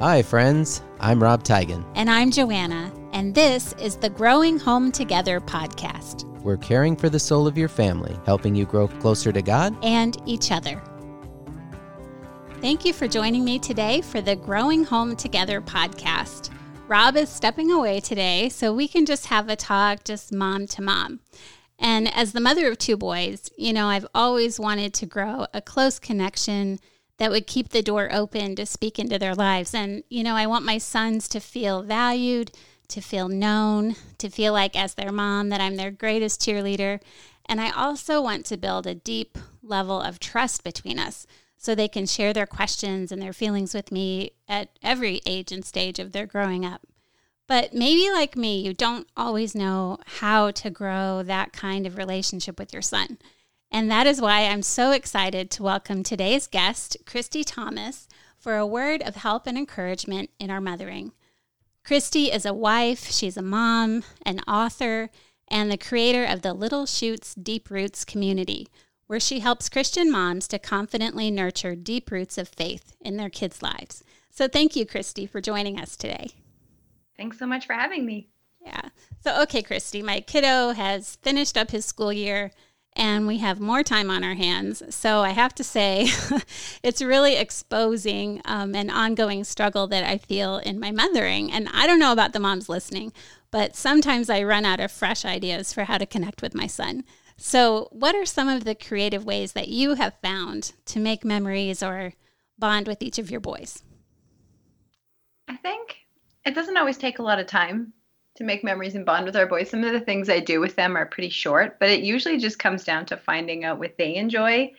Hi, friends. I'm Rob Teague. And I'm Joanna, and this is the Growing Home Together podcast. We're caring for the soul of your family, helping you grow closer to God and each other. Thank you for joining me today for the Growing Home Together podcast. Rob is stepping away today, so we can just have a talk, just mom to mom. And as the mother of two boys, you know, I've always wanted to grow a close connection that would keep the door open to speak into their lives. And, you know, I want my sons to feel valued, to feel known, to feel like, as their mom, that I'm their greatest cheerleader. And I also want to build a deep level of trust between us so they can share their questions and their feelings with me at every age and stage of their growing up. But maybe, like me, you don't always know how to grow that kind of relationship with your son. And that is why I'm so excited to welcome today's guest, Christy Thomas, for a word of help and encouragement in our mothering. Christy is a wife, she's a mom, an author, and the creator of the Little Shoots Deep Roots community, where she helps Christian moms to confidently nurture deep roots of faith in their kids' lives. So thank you, Christy, for joining us today. Thanks so much for having me. Yeah. So, okay, Christy, my kiddo has finished up his school year and we have more time on our hands. So I have to say, it's really exposing um, an ongoing struggle that I feel in my mothering. And I don't know about the moms listening, but sometimes I run out of fresh ideas for how to connect with my son. So, what are some of the creative ways that you have found to make memories or bond with each of your boys? I think it doesn't always take a lot of time to make memories and bond with our boys. Some of the things I do with them are pretty short, but it usually just comes down to finding out what they enjoy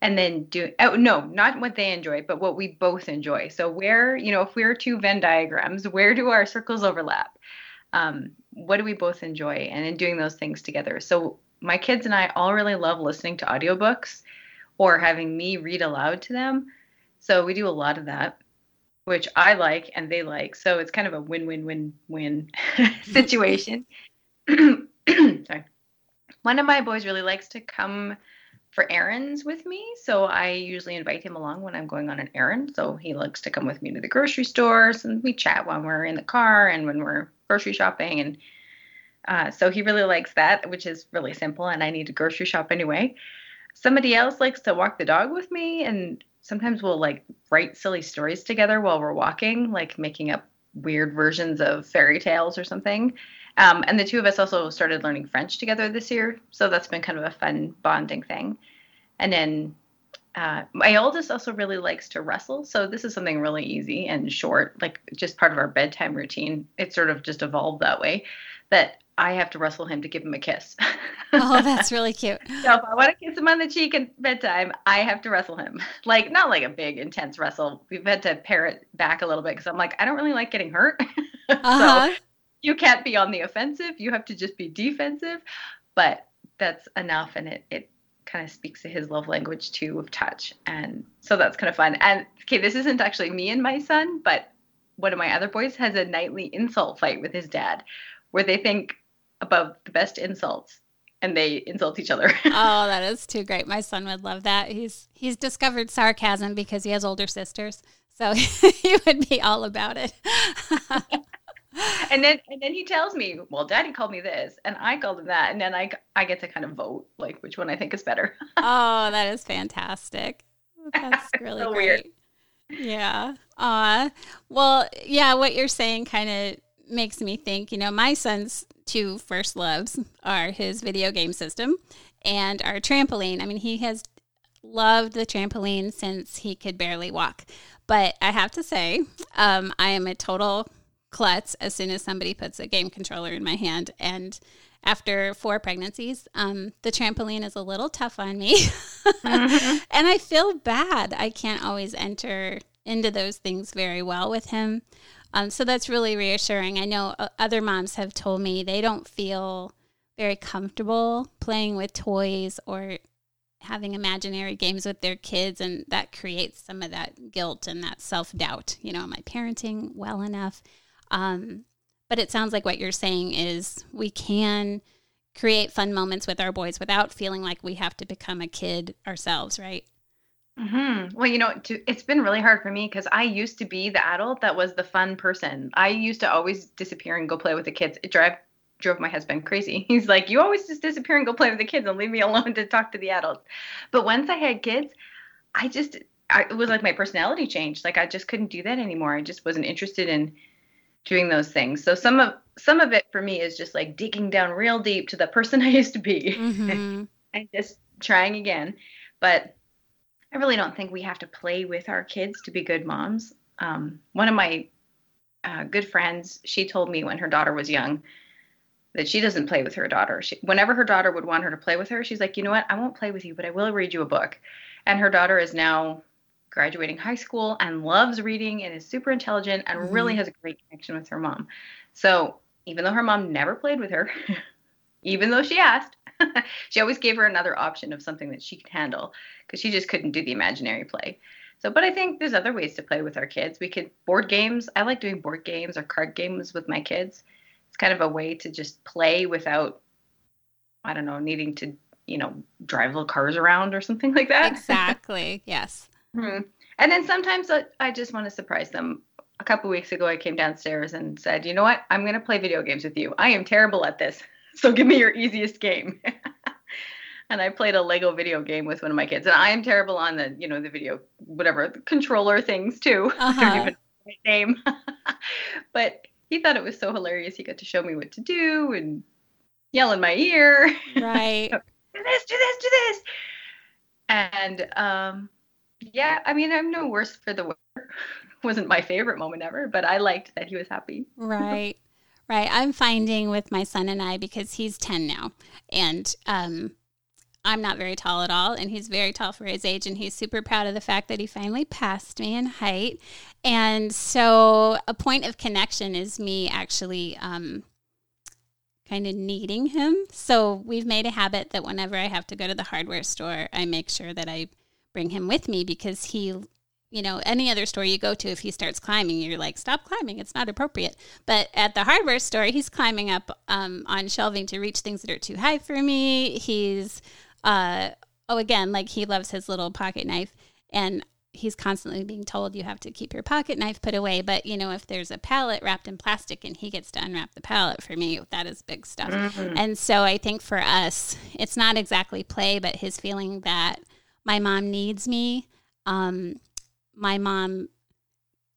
and then do oh no, not what they enjoy, but what we both enjoy. So where, you know, if we're two Venn diagrams, where do our circles overlap? Um, what do we both enjoy? And in doing those things together. So my kids and I all really love listening to audiobooks or having me read aloud to them. So we do a lot of that which I like and they like. So it's kind of a win-win-win-win situation. Sorry. One of my boys really likes to come for errands with me, so I usually invite him along when I'm going on an errand. So he likes to come with me to the grocery stores, and we chat when we're in the car and when we're grocery shopping. And uh, so he really likes that, which is really simple. And I need to grocery shop anyway. Somebody else likes to walk the dog with me, and sometimes we'll like write silly stories together while we're walking, like making up weird versions of fairy tales or something. Um, and the two of us also started learning French together this year, so that's been kind of a fun bonding thing. And then uh, my oldest also really likes to wrestle, so this is something really easy and short, like just part of our bedtime routine. It sort of just evolved that way. That I have to wrestle him to give him a kiss. oh, that's really cute. so if I want to kiss him on the cheek at bedtime, I have to wrestle him. Like not like a big intense wrestle. We've had to pare it back a little bit because I'm like I don't really like getting hurt. Uh-huh. so you can't be on the offensive. You have to just be defensive. But that's enough, and it it kind of speaks to his love language too of touch, and so that's kind of fun. And okay, this isn't actually me and my son, but one of my other boys has a nightly insult fight with his dad where they think about the best insults and they insult each other. oh, that is too great. My son would love that. He's he's discovered sarcasm because he has older sisters. So he would be all about it. and then and then he tells me, "Well, Daddy called me this, and I called him that," and then I I get to kind of vote like which one I think is better. oh, that is fantastic. That's really so great. Weird. Yeah. Uh well, yeah, what you're saying kind of makes me think, you know, my son's two first loves are his video game system and our trampoline. I mean, he has loved the trampoline since he could barely walk. But I have to say, um, I am a total klutz as soon as somebody puts a game controller in my hand. And after four pregnancies, um, the trampoline is a little tough on me. mm-hmm. And I feel bad. I can't always enter into those things very well with him. Um, so that's really reassuring. I know uh, other moms have told me they don't feel very comfortable playing with toys or having imaginary games with their kids, and that creates some of that guilt and that self doubt. You know, am I parenting well enough? Um, but it sounds like what you're saying is we can create fun moments with our boys without feeling like we have to become a kid ourselves, right? Mm-hmm. Well, you know, to, it's been really hard for me because I used to be the adult that was the fun person. I used to always disappear and go play with the kids. It drive drove my husband crazy. He's like, "You always just disappear and go play with the kids and leave me alone to talk to the adults." But once I had kids, I just I, it was like my personality changed. Like I just couldn't do that anymore. I just wasn't interested in doing those things. So some of some of it for me is just like digging down real deep to the person I used to be mm-hmm. and just trying again. But I really don't think we have to play with our kids to be good moms. Um, one of my uh, good friends, she told me when her daughter was young that she doesn't play with her daughter. She, whenever her daughter would want her to play with her, she's like, you know what? I won't play with you, but I will read you a book. And her daughter is now graduating high school and loves reading and is super intelligent and mm-hmm. really has a great connection with her mom. So even though her mom never played with her, even though she asked, she always gave her another option of something that she could handle because she just couldn't do the imaginary play. So, but I think there's other ways to play with our kids. We could board games. I like doing board games or card games with my kids. It's kind of a way to just play without, I don't know, needing to, you know, drive little cars around or something like that. Exactly. yes. Mm-hmm. And then sometimes I, I just want to surprise them. A couple weeks ago, I came downstairs and said, you know what? I'm going to play video games with you. I am terrible at this. So give me your easiest game. and I played a Lego video game with one of my kids. And I am terrible on the, you know, the video, whatever, the controller things too. Uh-huh. I don't even know my name. but he thought it was so hilarious. He got to show me what to do and yell in my ear. Right. do this, do this, do this. And um, yeah, I mean, I'm no worse for the wear. Wasn't my favorite moment ever, but I liked that he was happy. Right. Right. I'm finding with my son and I because he's 10 now and um I'm not very tall at all, and he's very tall for his age, and he's super proud of the fact that he finally passed me in height. And so, a point of connection is me actually um, kind of needing him. So, we've made a habit that whenever I have to go to the hardware store, I make sure that I bring him with me because he you know, any other store you go to, if he starts climbing, you're like, stop climbing. It's not appropriate. But at the hardware store, he's climbing up um, on shelving to reach things that are too high for me. He's, uh, oh, again, like he loves his little pocket knife. And he's constantly being told you have to keep your pocket knife put away. But, you know, if there's a pallet wrapped in plastic and he gets to unwrap the pallet for me, that is big stuff. Mm-hmm. And so I think for us, it's not exactly play, but his feeling that my mom needs me. Um, my mom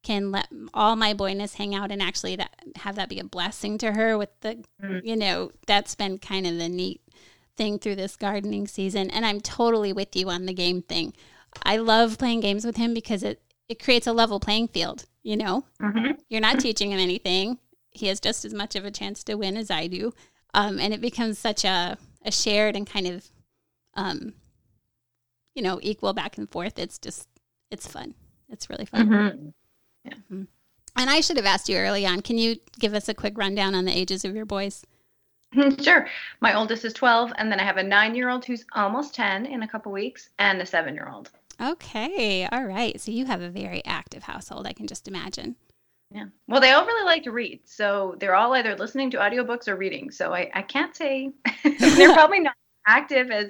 can let all my boyness hang out and actually that have that be a blessing to her with the mm. you know that's been kind of the neat thing through this gardening season. And i'm totally with you on the game thing. I love playing games with him because it it creates a level playing field you know? Mm-hmm. you're not teaching him anything. He has just as much of a chance to win as i do. Um, and it becomes such a, a shared and kind of um, you know equal back and forth. It's just it's fun it's really fun. Mm-hmm. Yeah. Mm-hmm. And I should have asked you early on. Can you give us a quick rundown on the ages of your boys? Sure. My oldest is 12, and then I have a nine year old who's almost 10 in a couple weeks, and a seven year old. Okay. All right. So you have a very active household, I can just imagine. Yeah. Well, they all really like to read. So they're all either listening to audiobooks or reading. So I, I can't say they're probably not active as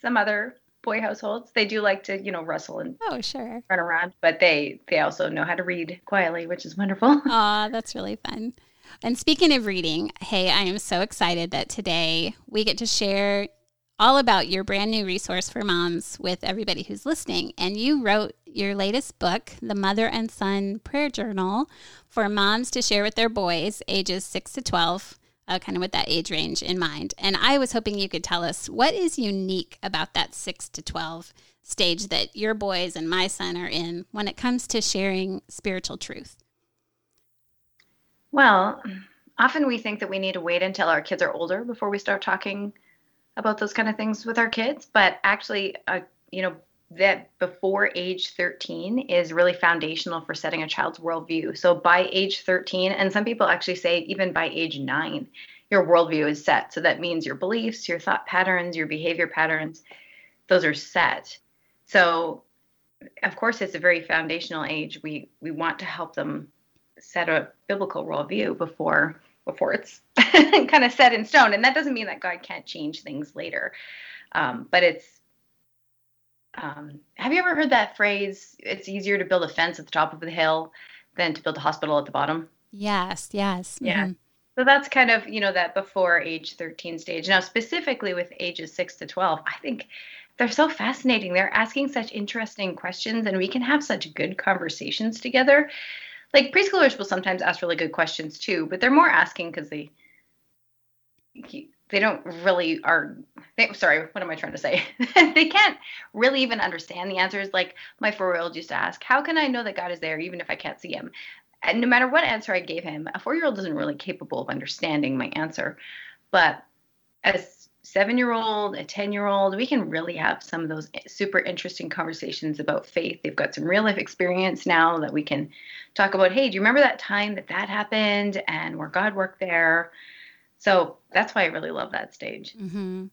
some other boy households. They do like to, you know, rustle and oh, sure, run around, but they they also know how to read quietly, which is wonderful. Ah, that's really fun. And speaking of reading, hey, I am so excited that today we get to share all about your brand new resource for moms with everybody who's listening. And you wrote your latest book, The Mother and Son Prayer Journal, for moms to share with their boys ages 6 to 12 uh, kind of with that age range in mind. And I was hoping you could tell us what is unique about that 6 to 12 stage that your boys and my son are in when it comes to sharing spiritual truth. Well, often we think that we need to wait until our kids are older before we start talking about those kind of things with our kids, but actually, uh, you know, that before age 13 is really foundational for setting a child's worldview. So by age 13, and some people actually say even by age nine, your worldview is set. So that means your beliefs, your thought patterns, your behavior patterns, those are set. So of course it's a very foundational age. We we want to help them set a biblical worldview before before it's kind of set in stone. And that doesn't mean that God can't change things later. Um, but it's um, have you ever heard that phrase? It's easier to build a fence at the top of the hill than to build a hospital at the bottom. Yes, yes. Yeah. Mm-hmm. So that's kind of, you know, that before age 13 stage. Now, specifically with ages 6 to 12, I think they're so fascinating. They're asking such interesting questions, and we can have such good conversations together. Like preschoolers will sometimes ask really good questions too, but they're more asking because they they don't really are they, sorry what am i trying to say they can't really even understand the answers like my four-year-old used to ask how can i know that god is there even if i can't see him and no matter what answer I gave him, a four year old isn't really capable of understanding my answer. But as seven year old, a 10 year old, we can really have some of those super interesting conversations about faith. They've got some real life experience now that we can talk about. Hey, do you remember that time that that happened and where God worked there? So that's why I really love that stage. Mm-hmm.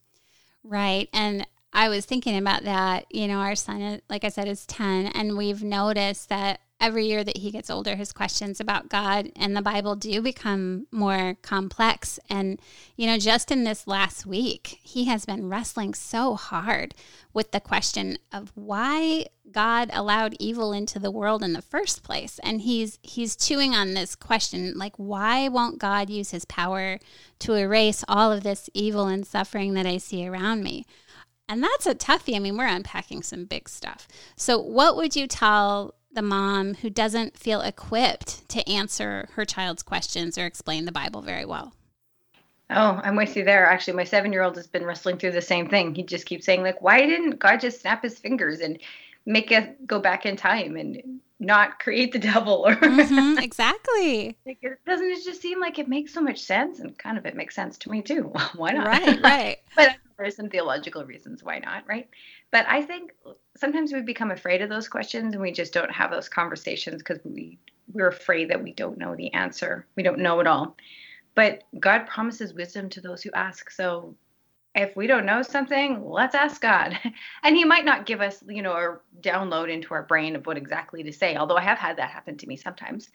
Right. And I was thinking about that. You know, our son, like I said, is 10, and we've noticed that every year that he gets older, his questions about God and the Bible do become more complex. And, you know, just in this last week, he has been wrestling so hard with the question of why God allowed evil into the world in the first place. And he's he's chewing on this question like why won't God use his power to erase all of this evil and suffering that I see around me? And that's a toughie. I mean, we're unpacking some big stuff. So, what would you tell the mom who doesn't feel equipped to answer her child's questions or explain the Bible very well? Oh, I'm with you there. Actually, my seven year old has been wrestling through the same thing. He just keeps saying, like, why didn't God just snap his fingers and make us go back in time and not create the devil? Or mm-hmm, exactly. Like doesn't it just seem like it makes so much sense? And kind of it makes sense to me too. Why not? Right right. But there's some theological reasons why not right but i think sometimes we become afraid of those questions and we just don't have those conversations because we we're afraid that we don't know the answer we don't know it all but god promises wisdom to those who ask so if we don't know something, let's ask God. And He might not give us, you know, a download into our brain of what exactly to say, although I have had that happen to me sometimes.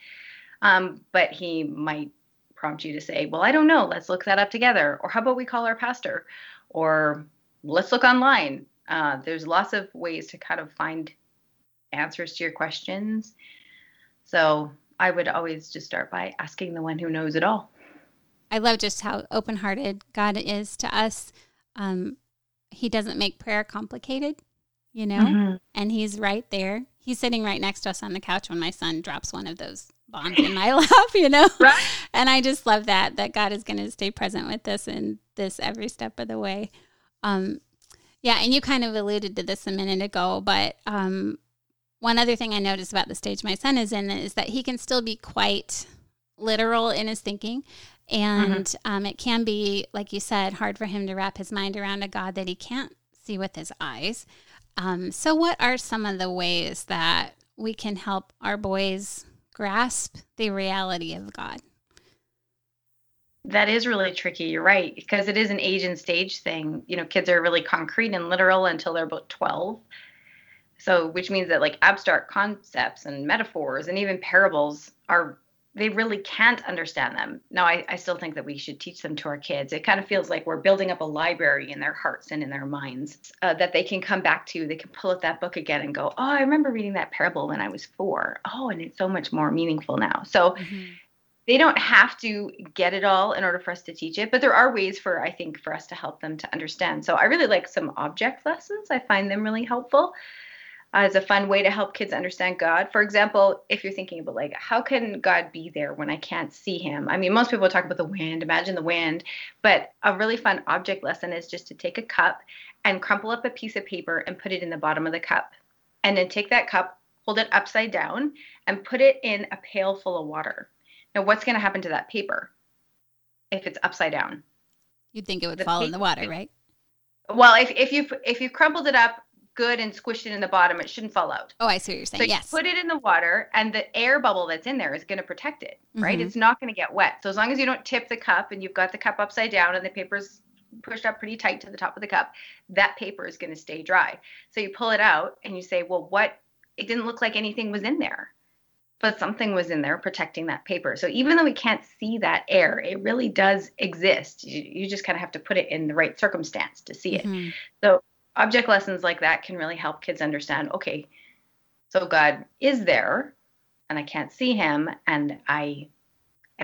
Um, but He might prompt you to say, well, I don't know, let's look that up together. Or how about we call our pastor? Or let's look online. Uh, there's lots of ways to kind of find answers to your questions. So I would always just start by asking the one who knows it all. I love just how open hearted God is to us um, he doesn't make prayer complicated, you know, mm-hmm. and he's right there. He's sitting right next to us on the couch when my son drops one of those bombs in my lap, you know? Right. And I just love that, that God is going to stay present with us in this every step of the way. Um, yeah, and you kind of alluded to this a minute ago, but um, one other thing I noticed about the stage my son is in is that he can still be quite literal in his thinking. Mm-hmm. And mm-hmm. um, it can be, like you said, hard for him to wrap his mind around a God that he can't see with his eyes. Um, so, what are some of the ways that we can help our boys grasp the reality of God? That is really tricky. You're right, because it is an age and stage thing. You know, kids are really concrete and literal until they're about 12. So, which means that like abstract concepts and metaphors and even parables are they really can't understand them. Now, I, I still think that we should teach them to our kids. It kind of feels like we're building up a library in their hearts and in their minds uh, that they can come back to. They can pull out that book again and go, Oh, I remember reading that parable when I was four. Oh, and it's so much more meaningful now. So mm-hmm. They don't have to get it all in order for us to teach it, but there are ways for, I think, for us to help them to understand. So I really like some object lessons. I find them really helpful uh, as a fun way to help kids understand God. For example, if you're thinking about like, how can God be there when I can't see him? I mean, most people talk about the wind, imagine the wind, but a really fun object lesson is just to take a cup and crumple up a piece of paper and put it in the bottom of the cup. And then take that cup, hold it upside down, and put it in a pail full of water. Now, what's going to happen to that paper if it's upside down? You'd think it would the fall paper, in the water, right? Well, if, if you if you crumpled it up good and squished it in the bottom, it shouldn't fall out. Oh, I see what you're saying. So yes. You put it in the water, and the air bubble that's in there is going to protect it, right? Mm-hmm. It's not going to get wet. So as long as you don't tip the cup and you've got the cup upside down and the paper's pushed up pretty tight to the top of the cup, that paper is going to stay dry. So you pull it out and you say, well, what? It didn't look like anything was in there but something was in there protecting that paper. So even though we can't see that air, it really does exist. You, you just kind of have to put it in the right circumstance to see it. Mm-hmm. So object lessons like that can really help kids understand okay, so God is there and I can't see him and I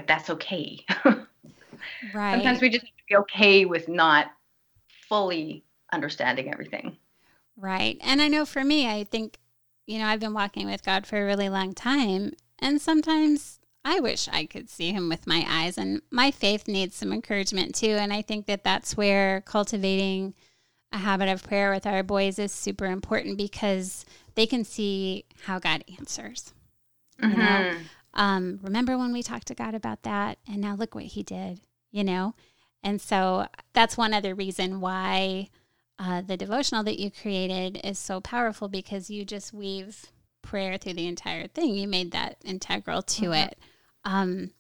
that's okay. right. Sometimes we just have to be okay with not fully understanding everything. Right. And I know for me, I think, you know, I've been walking with God for a really long time. And sometimes I wish I could see him with my eyes. And my faith needs some encouragement too. And I think that that's where cultivating a habit of prayer with our boys is super important because they can see how God answers. You know, Mhm. um, remember when we talked to God about that? And now look what he did, you know? And so that's one other reason why uh, the devotional that you created is so powerful because you just weave prayer through the entire thing. You made that integral to Mhm. it. Um,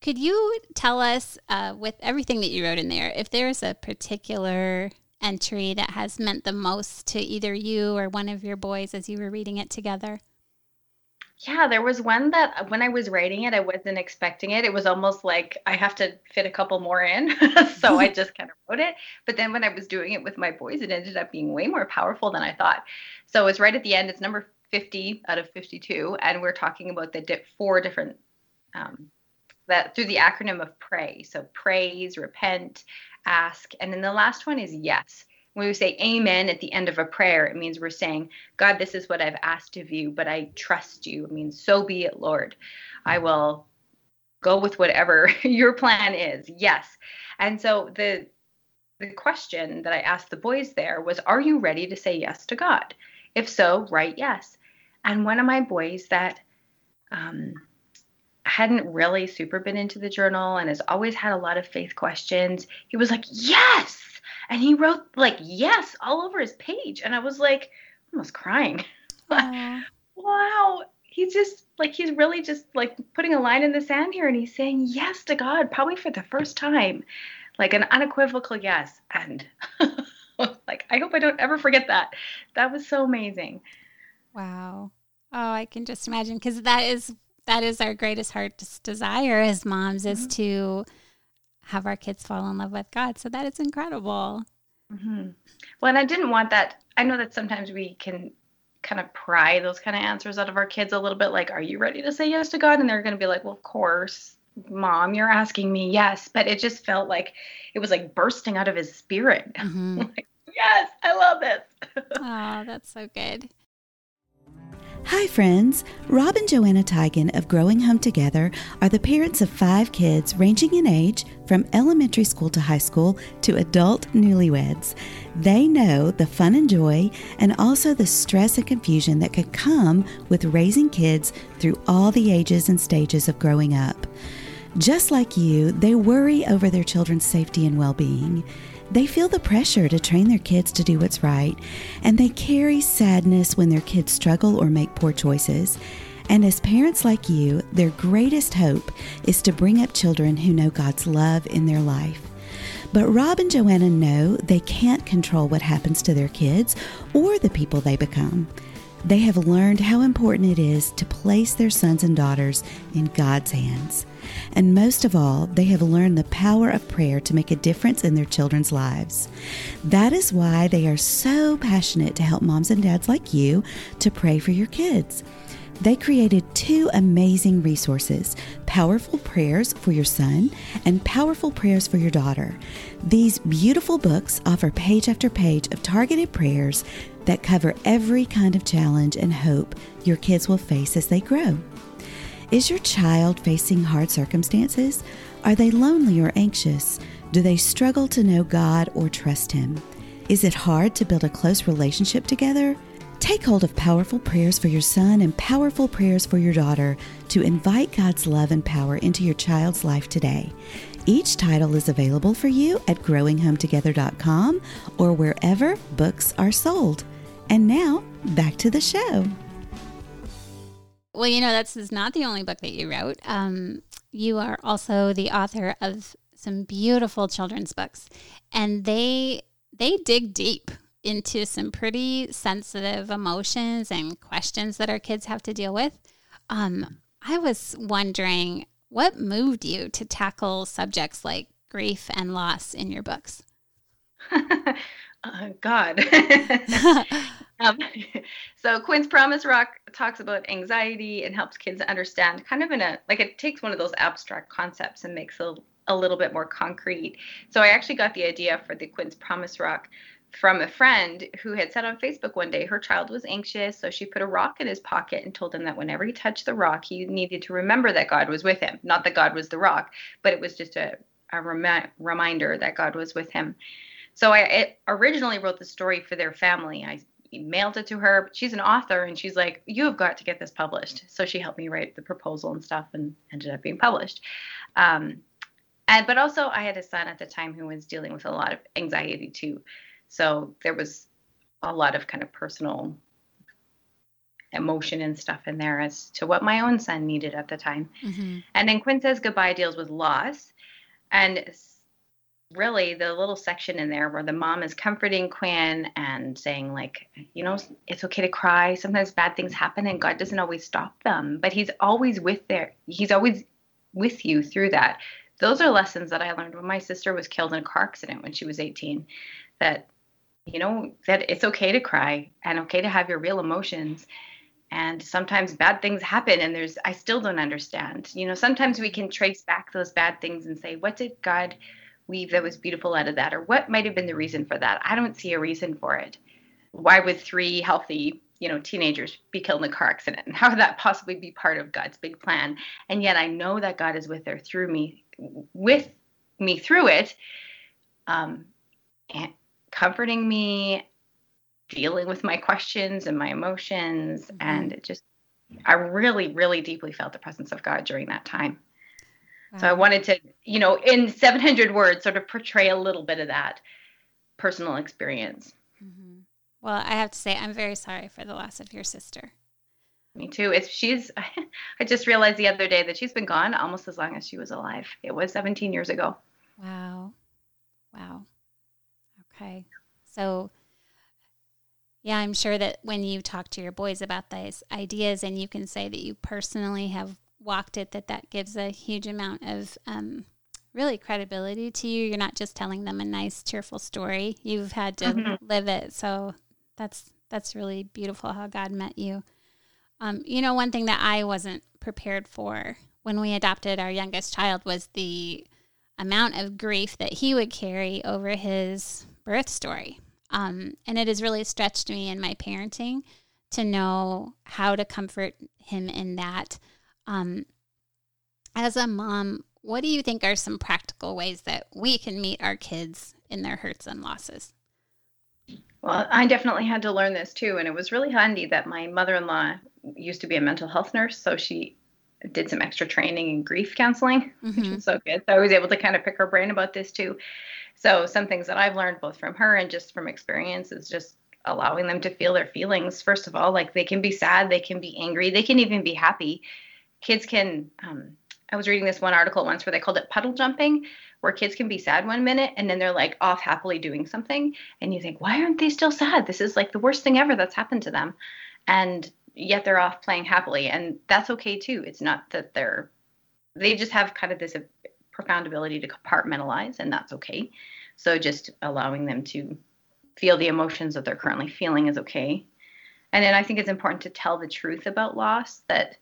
could you tell us, uh, with everything that you wrote in there, if there's a particular entry that has meant the most to either you or one of your boys as you were reading it together? Yeah, there was one that uh, when I was writing it, I wasn't expecting it. It was almost like I have to fit a couple more in. so I just kind of wrote it. But then when I was doing it with my boys, it ended up being way more powerful than I thought. So it's right at the end. It's number 50 out of 52. And we're talking about the di- four different, um, that through the acronym of pray. So praise, repent, ask. And then the last one is yes. When we say amen at the end of a prayer, it means we're saying, God, this is what I've asked of you, but I trust you. It means, so be it, Lord. I will go with whatever your plan is. Yes. And so the the question that I asked the boys there was, Are you ready to say yes to God? If so, write yes. And one of my boys that um, hadn't really super been into the journal and has always had a lot of faith questions, he was like, Yes. And he wrote like yes all over his page. And I was like, almost crying. Wow. He's just like, he's really just like putting a line in the sand here and he's saying yes to God, probably for the first time, like an unequivocal yes. And like, I hope I don't ever forget that. That was so amazing. Wow. Oh, I can just imagine because that is that is our greatest heart's desire as moms is Mhm. to have our kids fall in love with God. So that is incredible. hmm Well, and I didn't want that. I know that sometimes we can kind of pry those kind of answers out of our kids a little bit like, are you ready to say yes to God? And they're going to be like, well, of course, mom, you're asking me yes. But it just felt like it was like bursting out of his spirit. hmm like, yes, I love this. oh, that's so good. Hi, friends. Rob and Joanna Teague of Growing Home Together are the parents of five kids ranging in age from elementary school to high school to adult newlyweds. They know the fun and joy and also the stress and confusion that could come with raising kids through all the ages and stages of growing up. Just like you, they worry over their children's safety and well being. They feel the pressure to train their kids to do what's right, and they carry sadness when their kids struggle or make poor choices. And as parents like you, their greatest hope is to bring up children who know God's love in their life. But Rob and Joanna know they can't control what happens to their kids or the people they become. They have learned how important it is to place their sons and daughters in God's hands. And most of all, they have learned the power of prayer to make a difference in their children's lives. That is why they are so passionate to help moms and dads like you to pray for your kids. They created two amazing resources Powerful Prayers for Your Son and Powerful Prayers for Your Daughter. These beautiful books offer page after page of targeted prayers that cover every kind of challenge and hope your kids will face as they grow. Is your child facing hard circumstances? Are they lonely or anxious? Do they struggle to know God or trust Him? Is it hard to build a close relationship together? Take hold of powerful prayers for your son and powerful prayers for your daughter to invite God's love and power into your child's life today. Each title is available for you at growinghometogether.com or wherever books are sold. And now, back to the show. Well, you know, that's is not the only book that you wrote. Um, you are also the author of some beautiful children's books, and they they dig deep into some pretty sensitive emotions and questions that our kids have to deal with. Um, I was wondering what moved you to tackle subjects like grief and loss in your books. Uh, God. um, so Quinn's Promise Rock talks about anxiety and helps kids understand kind of in a like it takes one of those abstract concepts and makes it a little bit more concrete. So I actually got the idea for the Quinn's Promise Rock from a friend who had said on Facebook one day her child was anxious, so she put a rock in his pocket and told him that whenever he touched the rock, he needed to remember that God was with him. Not that God was the rock, but it was just a, a rem- reminder that God was with him. So I originally wrote the story for their family. I mailed it to her. She's an author, and she's like, "You have got to get this published." So she helped me write the proposal and stuff, and ended up being published. Um, and but also, I had a son at the time who was dealing with a lot of anxiety too. So there was a lot of kind of personal emotion and stuff in there as to what my own son needed at the time. Mm-hmm. And then Quinn says goodbye deals with loss. And really the little section in there where the mom is comforting Quinn and saying like, you know, it's okay to cry. Sometimes bad things happen and God doesn't always stop them, but he's always with there. He's always with you through that. Those are lessons that I learned when my sister was killed in a car accident when she was 18 that you know that it's okay to cry and okay to have your real emotions and sometimes bad things happen and there's i still don't understand you know sometimes we can trace back those bad things and say what did god weave that was beautiful out of that or what might have been the reason for that i don't see a reason for it why would three healthy you know teenagers be killed in a car accident and how would that possibly be part of god's big plan and yet i know that god is with her through me with me through it um, and, comforting me, dealing with my questions and my emotions. Mm-hmm. And it just, I really, really deeply felt the presence of God during that time. Wow. So I wanted to, you know, in 700 words, sort of portray a little bit of that personal experience. Mm-hmm. Well, I have to say, I'm very sorry for the loss of your sister. Me too. It's she's. I just realized the other day that she's been gone almost as long as she was alive. It was 17 years ago. Wow, wow. Okay. So, yeah, I'm sure that when you talk to your boys about these ideas and you can say that you personally have walked it, that that gives a huge amount of um, really credibility to you. You're not just telling them a nice, cheerful story. You've had to mm-hmm. live it. So that's that's really beautiful how God met you. Um, you know, one thing that I wasn't prepared for when we adopted our youngest child was the amount of grief that he would carry over his birth story. Um, and it has really stretched me in my parenting to know how to comfort him in that. Um, as a mom, what do you think are some practical ways that we can meet our kids in their hurts and losses? Well, I definitely had to learn this too. And it was really handy that my mother in law used to be a mental health nurse. So she did some extra training in grief counseling, mm-hmm. which was so good. So I was able to kind of pick her brain about this too. So some things that I've learned both from her and just from experience is just allowing them to feel their feelings. First of all, like they can be sad, they can be angry, they can even be happy. Kids can. Um, I was reading this one article once where they called it puddle jumping, where kids can be sad one minute and then they're like off happily doing something, and you think, why aren't they still sad? This is like the worst thing ever that's happened to them, and yet they're off playing happily, and that's okay too. It's not that they're they just have kind of this profound ability to compartmentalize, and that's okay. So just allowing them to feel the emotions that they're currently feeling is okay. And then I think it's important to tell the truth about loss that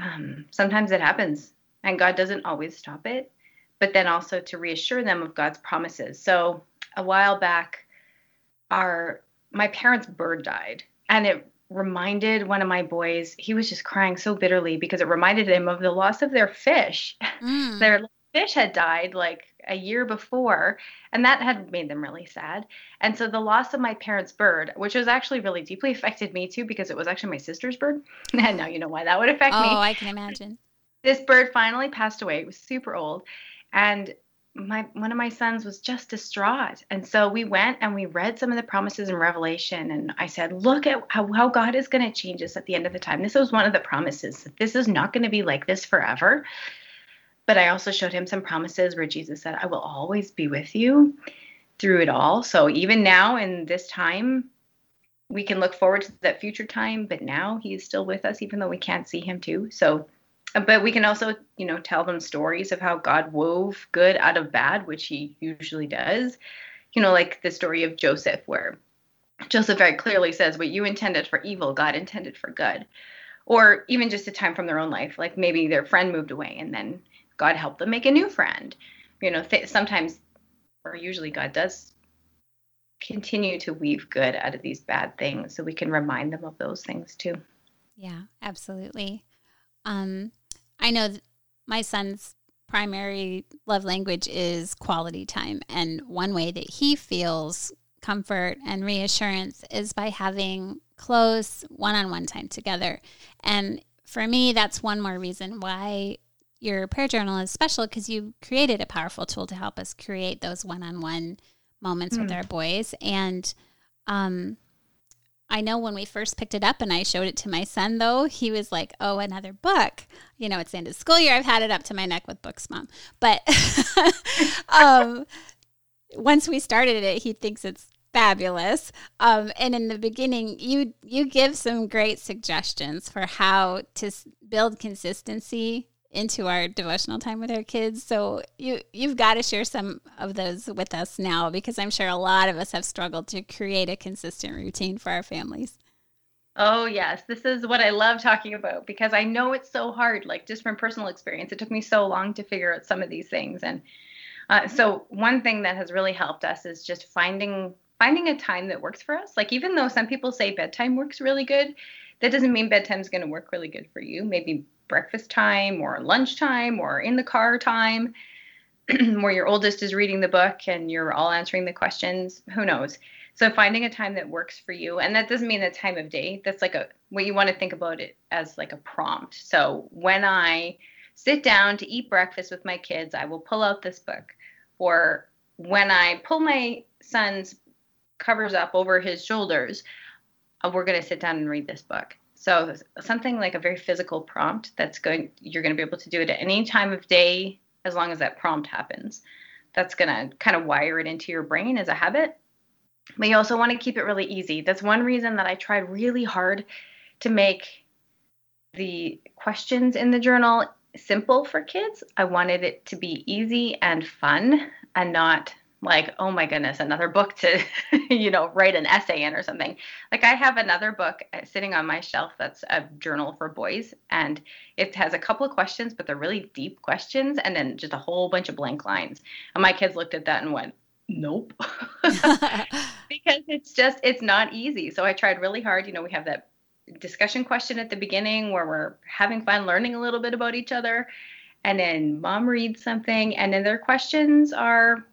um, sometimes it happens and God doesn't always stop it, but then also to reassure them of God's promises. So a while back, our my parents' bird died, and it reminded one of my boys. He was just crying so bitterly because it reminded him of the loss of their fish. Mm. their fish had died like a year before, and that had made them really sad. And so the loss of my parents' bird, which was actually really deeply affected me too, because it was actually my sister's bird. And now you know why that would affect oh, me. Oh, I can imagine. This bird finally passed away. It was super old. And my one of my sons was just distraught and so we went and we read some of the promises in revelation and i said look at how, how god is going to change us at the end of the time this was one of the promises that this is not going to be like this forever but I also showed him some promises where Jesus said, I will always be with you through it all. So even now in this time, we can look forward to that future time, but now he's still with us, even though we can't see him too. So, uh, but we can also, you know, tell them stories of how God wove good out of bad, which he usually does. you know, like the story of Joseph, where Joseph very clearly says, What you intended for evil, God intended for good. Or even just a time from their own life, like maybe their friend moved away and then God help them make a new friend. You know, th- sometimes, or usually, God does continue to weave good out of these bad things so we can remind them of those things too. Yeah, absolutely. Um, I know my son's primary love language is quality time. And one way that he feels comfort and reassurance is by having close one on one time together. And for me, that's one more reason why your prayer journal is special because you created a powerful tool to help us create those one on one moments mm. with hmm. our boys. And um, I know when we first picked it up and I showed it to my son, though, he was like, oh, another book. You know, it's the end of school year. I've had it up to my neck with books, mom. But um, once we started it, he thinks it's fabulous. Um, and in the beginning, you you give some great suggestions for how to build consistency into our devotional time with our kids. So you you've got to share some of those with us now because I'm sure a lot of us have struggled to create a consistent routine for our families. Oh yes, this is what I love talking about because I know it's so hard. Like just from personal experience, it took me so long to figure out some of these things. And uh, so one thing that has really helped us is just finding finding a time that works for us. Like even though some people say bedtime works really good, that doesn't mean bedtime is going to work really good for you. Maybe breakfast time or lunchtime or in the car time where your oldest is reading the book and you're all answering the questions who knows? So finding a time that works for you and that doesn't mean the time of day that's like a what you want to think about it as like a prompt. So when i sit down to eat breakfast with my kids i will pull out this book. Or when i pull my son's covers up over his shoulders uh, we're going to sit down and read this book so something like a very physical prompt that's going you're going to be able to do it at any time of day as long as that prompt happens. That's going to kind of wire it into your brain as a habit. But you also want to keep it really easy. That's one reason that I tried really hard to make the questions in the journal simple for kids. I wanted it to be easy and fun and not like oh my goodness another book to you know write an essay in or something. Like i have another book uh, sitting on my shelf that's a journal for boys and it has a couple of questions but they're really deep questions and then just a whole bunch of blank lines. And my kids looked at that and went nope. Because it's just it's not easy. So i tried really hard you know we have that discussion question at the beginning where we're having fun learning a little bit about each other and then mom reads something and then their questions are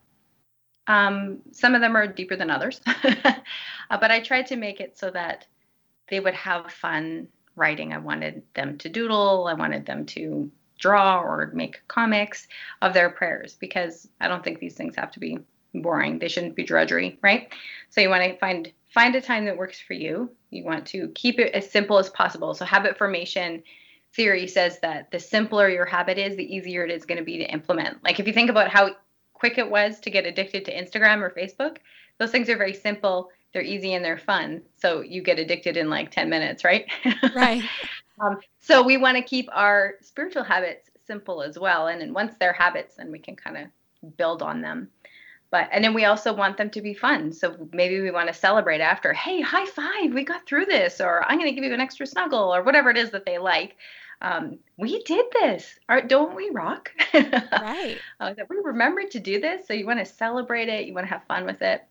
um, some of them are deeper than others, uh, but I tried to make it so that they would have fun writing. I wanted them to doodle, I wanted them to draw or make comics of their prayers because I don't think these things have to be boring. They shouldn't be drudgery, right? So you want to find find a time that works for you. You want to keep it as simple as possible. So habit formation theory says that the simpler your habit is, the easier it is going to be to implement. Like if you think about how quick it was to get addicted to Instagram or Facebook. Those things are very simple, they're easy, and they're fun. So you get addicted in like 10 minutes, right? Right. um, so we want to keep our spiritual habits simple as well. And then once they're habits, then we can kind of build on them. But and then we also want them to be fun. So maybe we want to celebrate after, hey, high five, we got through this, or I'm going to give you an extra snuggle, or whatever it is that they like um, we did this. Are, don't we rock? right. uh, that we remembered to do this. So you want to celebrate it. You want to have fun with it.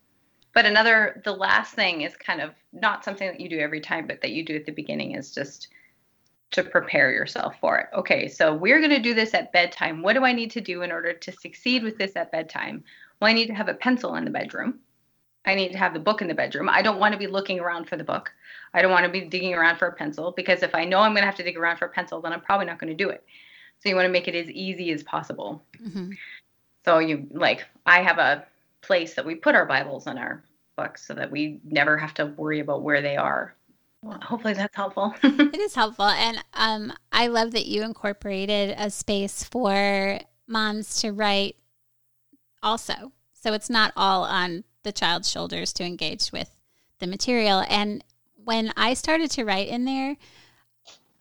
But another, the last thing is kind of not something that you do every time, but that you do at the beginning is just to prepare yourself for it. Okay, so we're going to do this at bedtime. What do I need to do in order to succeed with this at bedtime? Well, I need to have a pencil in the bedroom. I need to have the book in the bedroom. I don't want to be looking around for the book. I don't want to be digging around for a pencil because if I know I'm going to have to dig around for a pencil, then I'm probably not going to do it. So you want to make it as easy as possible. Mm-hmm. So you like, I have a place that we put our Bibles and our books so that we never have to worry about where they are. Well, hopefully that's helpful. it is helpful. And um, I love that you incorporated a space for moms to write also. So it's not all on the child's shoulders to engage with the material. And when I started to write in there,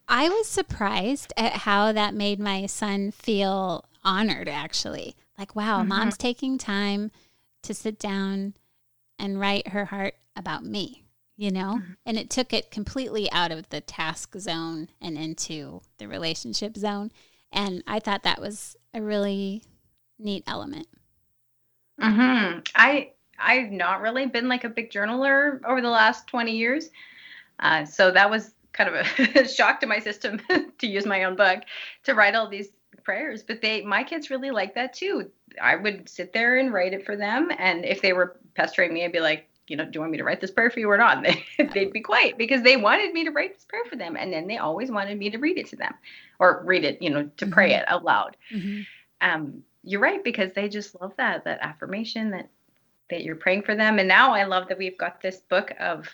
I was surprised at how that made my son feel honored, actually. Like, wow, mm-hmm. mom's taking time to sit down and write her heart about me, you know? Mm-hmm. And it took it completely out of the task zone and into the relationship zone. And I thought that was a really neat element. Mhm. I I've not really been like a big journaler over the last 20 years. Uh, so that was kind of a shock to my system to use my own book to write all these prayers. But they, my kids really like that too. I would sit there and write it for them. And if they were pestering me, I'd be like, you know, do you want me to write this prayer for you or not? They, they'd be quiet because they wanted me to write this prayer for them. And then they always wanted me to read it to them or read it, you know, to mm-hmm. pray it out loud. Mm-hmm. Um, you're right, because they just love that, that affirmation that, that you're praying for them. And now I love that we've got this book of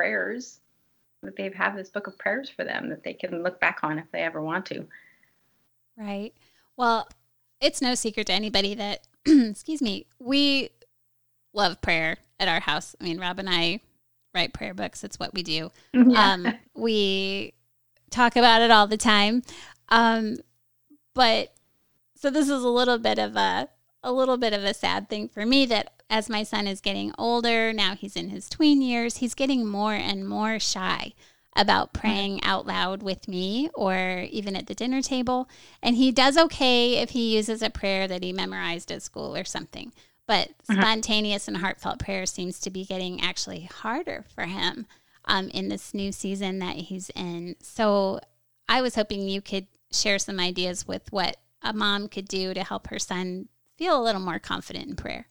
prayers that they have this book of prayers for them that they can look back on if they ever want to. Right. Well, it's no secret to anybody that, excuse me, we love prayer at our house. I mean, Rob and I write prayer books. It's what we do. Yeah. Um, we talk about it all the time. Um, but so this is a little bit of a a little bit of a sad thing for me that as my son is getting older, now he's in his tween years, he's getting more and more shy about praying out loud with me or even at the dinner table. And he does okay if he uses a prayer that he memorized at school or something. But mm-hmm. spontaneous and heartfelt prayer seems to be getting actually harder for him um, in this new season that he's in. So I was hoping you could share some ideas with what a mom could do to help her son feel a little more confident in prayer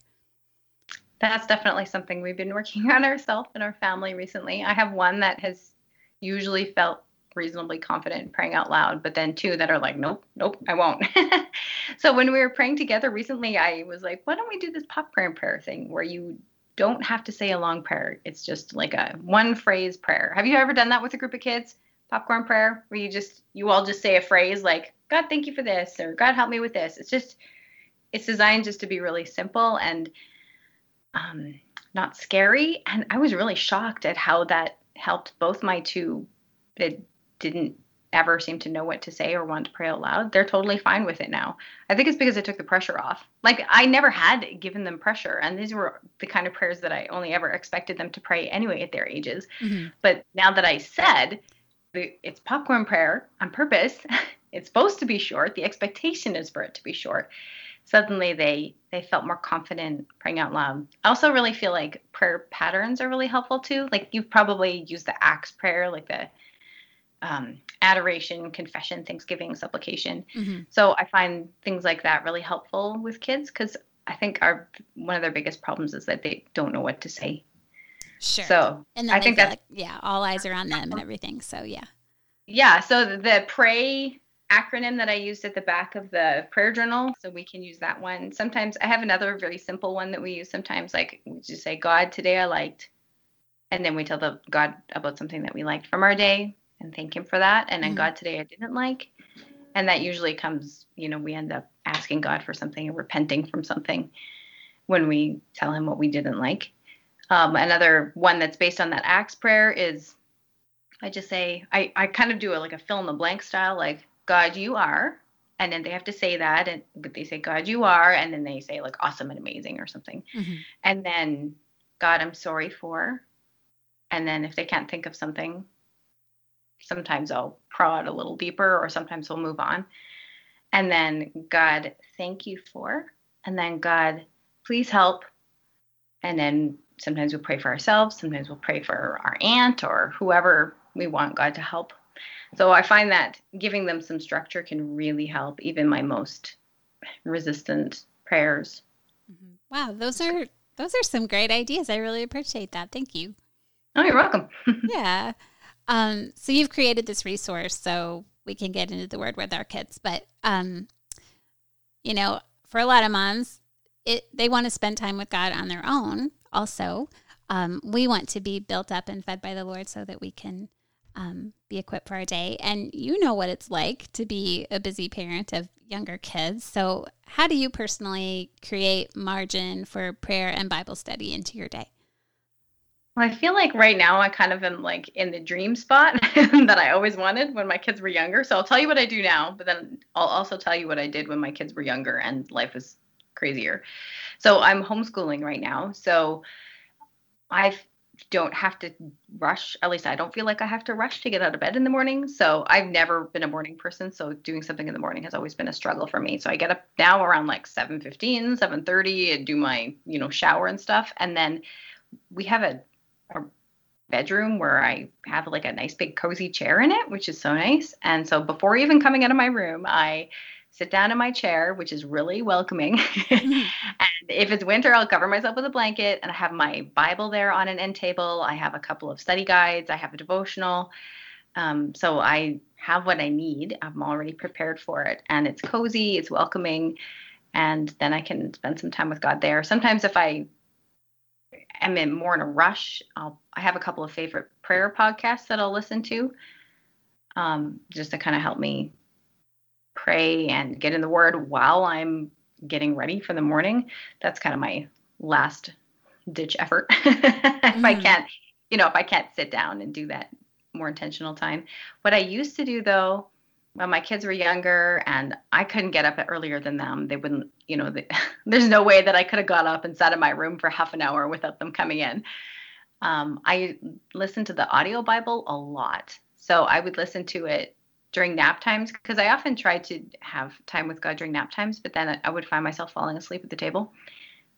that's definitely something we've been working on ourselves and our family recently. I have one that has usually felt reasonably confident praying out loud, but then two that are like, nope, nope, I won't. so when we were praying together recently, I was like, why don't we do this popcorn prayer thing where you don't have to say a long prayer? It's just like a one phrase prayer. Have you ever done that with a group of kids? Popcorn prayer, where you just you all just say a phrase like, God, thank you for this, or God, help me with this. It's just it's designed just to be really simple and um, not scary. And I was really shocked at how that helped both my two that didn't ever seem to know what to say or want to pray out loud. They're totally fine with it now. I think it's because I took the pressure off. Like I never had given them pressure, and these were the kind of prayers that I only ever expected them to pray anyway at their ages. Mm-hmm. But now that I said it's popcorn prayer on purpose, it's supposed to be short. The expectation is for it to be short suddenly they they felt more confident praying out loud. I also really feel like prayer patterns are really helpful too. Like you've probably used the Acts prayer, like the um, adoration, confession, thanksgiving, supplication. Mm-hmm. So I find things like that really helpful with kids because I think our one of their biggest problems is that they don't know what to say. Sure. So and then I think that like, yeah, all eyes are on them and everything. So yeah. Yeah. So the, the pray acronym that I used at the back of the prayer journal. So we can use that one. Sometimes I have another very simple one that we use sometimes, like we just say, God, today I liked. And then we tell the God about something that we liked from our day and thank him for that. And then mm-hmm. God, today I didn't like. And that usually comes, you know, we end up asking God for something and repenting from something when we tell him what we didn't like. Um, another one that's based on that Acts prayer is I just say, I, I kind of do a, like a fill in the blank style, like, God, you are. And then they have to say that, and they say, God, you are. And then they say, like, awesome and amazing or something. Mm-hmm. And then, God, I'm sorry for. And then if they can't think of something, sometimes I'll prod a little deeper or sometimes we'll move on. And then, God, thank you for. And then, God, please help. And then sometimes we'll pray for ourselves. Sometimes we'll pray for our aunt or whoever we want God to help. So I find that giving them some structure can really help even my most resistant prayers. Mm-hmm. Wow, those are those are some great ideas. I really appreciate that. Thank you. Oh, you're welcome. yeah. Um, so you've created this resource so we can get into the word with our kids. But um, you know, for a lot of moms, it they want to spend time with God on their own. Also, um, we want to be built up and fed by the Lord so that we can um, be equipped for our day. And you know what it's like to be a busy parent of younger kids. So, how do you personally create margin for prayer and Bible study into your day? Well, I feel like right now I kind of am like in the dream spot that I always wanted when my kids were younger. So I'll tell you what I do now, but then I'll also tell you what I did when my kids were younger and life was crazier. So I'm homeschooling right now. So I don't have to rush. At least I don't feel like I have to rush to get out of bed in the morning. So I've never been a morning person. So doing something in the morning has always been a struggle for me. So I get up now around like 7:15, 7:30 and do my, you know, shower and stuff. And then we have a, a bedroom where I have like a nice big cozy chair in it, which is so nice. And so before even coming out of my room, I sit down in my chair, which is really welcoming. Mm-hmm. and if it's winter, I'll cover myself with a blanket and I have my Bible there on an end table. I have a couple of study guides, I have a devotional. Um, so I have what I need. I'm already prepared for it. And it's cozy, it's welcoming. And then I can spend some time with God there. Sometimes if I am in more in a rush, I'll I have a couple of favorite prayer podcasts that I'll listen to. Um, just to kind of help me pray and get in the word while I'm getting ready for the morning. That's kind of my last ditch effort. if mm. I can't, you know, if I can't sit down and do that more intentional time. What I used to do though, when my kids were younger and I couldn't get up earlier than them, they wouldn't, you know, they, there's no way that I could have got up and sat in my room for half an hour without them coming in. Um, I listened to the audio Bible a lot. So I would listen to it during nap times because I often tried to have time with God during nap times, but then I would find myself falling asleep at the table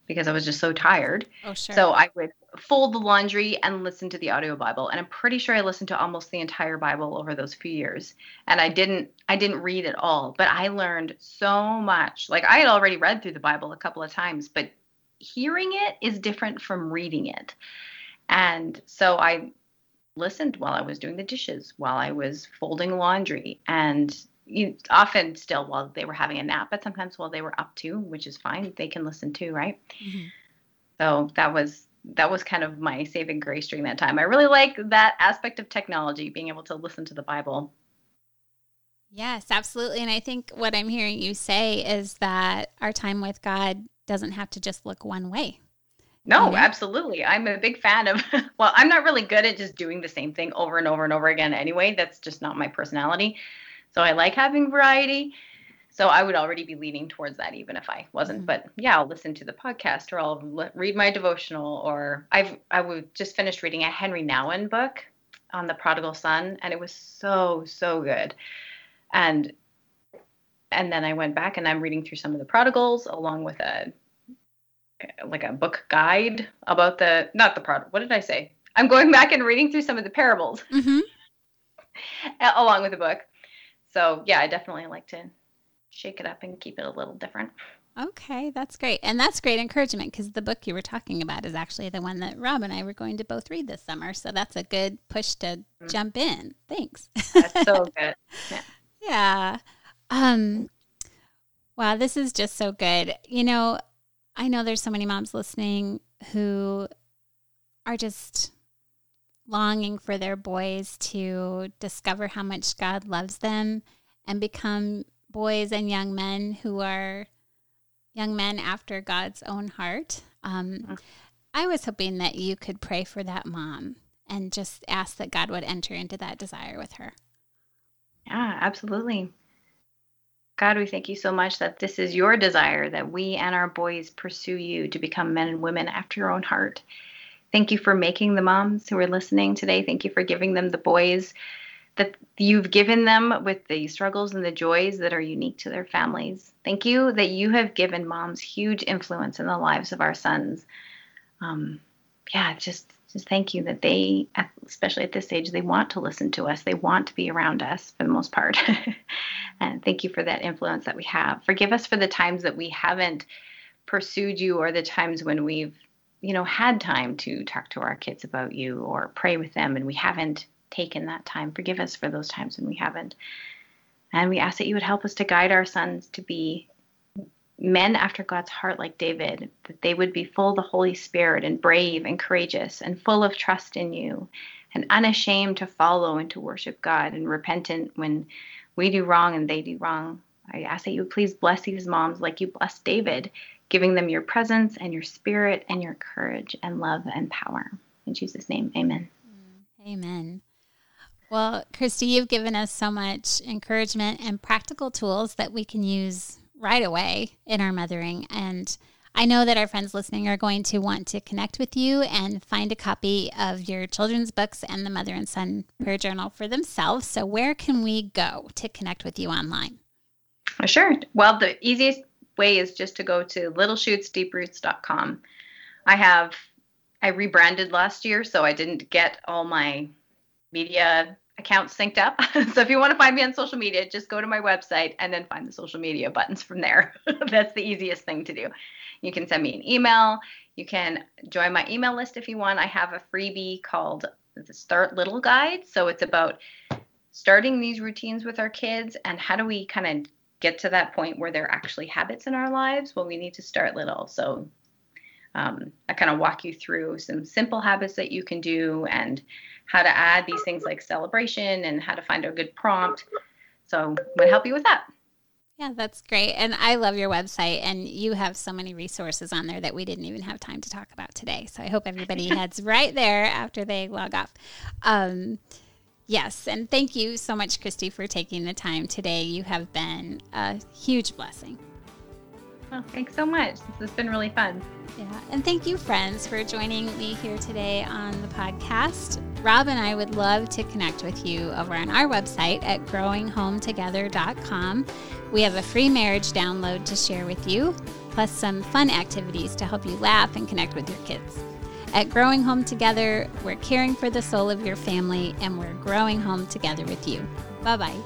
because I was just so tired. Oh, sure. So I would fold the laundry and listen to the audio Bible, and I'm pretty sure I listened to almost the entire Bible over those few years. And I didn't I didn't read it all, but I learned so much. Like I had already read through the Bible a couple of times, but hearing it is different from reading it. And so I listened while I was doing the dishes, while I was folding laundry, and you, often still while they were having a nap, but sometimes while they were up too, which is fine. They can listen too, right? Mm-hmm. So that was that was kind of my saving grace during that time. I really like that aspect of technology, being able to listen to the Bible. Yes, absolutely. And I think what I'm hearing you say is that our time with God doesn't have to just look one way. No, mm-hmm. absolutely. I'm a big fan of, well, I'm not really good at just doing the same thing over and over and over again anyway. That's just not my personality. So I like having variety. So I would already be leaning towards that even if I wasn't. Mm-hmm. But yeah, I'll listen to the podcast or I'll le- read my devotional or I've I would just finished reading a Henry Nouwen book on the prodigal son and it was so so good. And and then I went back and I'm reading through some of the prodigals along with a like a book guide about the not the product. What did I say? I'm going back and reading through some of the parables mm-hmm. along with the book. So yeah, I definitely like to shake it up and keep it a little different. Okay, that's great. And that's great encouragement because the book you were talking about is actually the one that Rob and I were going to both read this summer. So that's a good push to mm-hmm. jump in. Thanks. That's so good. Yeah. yeah. Um wow, this is just so good. You know, I know there's so many moms listening who are just longing for their boys to discover how much God loves them and become boys and young men who are young men after God's own heart. Um. I was hoping that you could pray for that mom and just ask that God would enter into that desire with her. Yeah, absolutely. God, we thank you so much that this is your desire that we and our boys pursue you to become men and women after your own heart. Thank you for making the moms who are listening today. Thank you for giving them the boys that you've given them with the struggles and the joys that are unique to their families. Thank you that you have given moms huge influence in the lives of our sons. Um, yeah, just just thank you that they, especially at this age, they want to listen to us. They want to be around us for the most part. and thank you for that influence that we have. Forgive us for the times that we haven't pursued you or the times when we've, you know, had time to talk to our kids about you or pray with them and we haven't taken that time. Forgive us for those times when we haven't. And we ask that you would help us to guide our sons to be men after God's heart like David, that they would be full of the Holy Spirit and brave and courageous and full of trust in you and unashamed to follow and to worship God and repentant when we do wrong and they do wrong. I ask that you please bless these moms like you blessed David, giving them your presence and your spirit and your courage and love and power. In Jesus' name, amen. Amen. Well, Christy, you've given us so much encouragement and practical tools that we can use right away in our mothering. And I know that our friends listening are going to want to connect with you and find a copy of your children's books and the Mother and Son Prayer Journal for themselves. So, where can we go to connect with you online? Sure. Well, the easiest way is just to go to littleshootsdeeproots.com. I have I rebranded last year, so I didn't get all my media accounts synced up. so if you want to find me on social media, just go to my website and then find the social media buttons from there. That's the easiest thing to do. You can send me an email. You can join my email list if you want. I have a freebie called the Start Little Guide. So it's about starting these routines with our kids and how do we kind of get to that point where they're actually habits in our lives? Well, we need to start little. So um, I kind of walk you through some simple habits that you can do and how to add these things like celebration and how to find a good prompt. So I'm going to help you with that. Yeah, that's great. And I love your website, and you have so many resources on there that we didn't even have time to talk about today. So I hope everybody heads right there after they log off. Um, yes, and thank you so much, Christy, for taking the time today. You have been a huge blessing. Oh, thanks so much. This has been really fun. Yeah, and thank you, friends, for joining me here today on the podcast. Rob and I would love to connect with you over on our website at growinghometogether.com. We have a free marriage download to share with you, plus some fun activities to help you laugh and connect with your kids. At Growing Home Together, we're caring for the soul of your family and we're growing home together with you. Bye bye.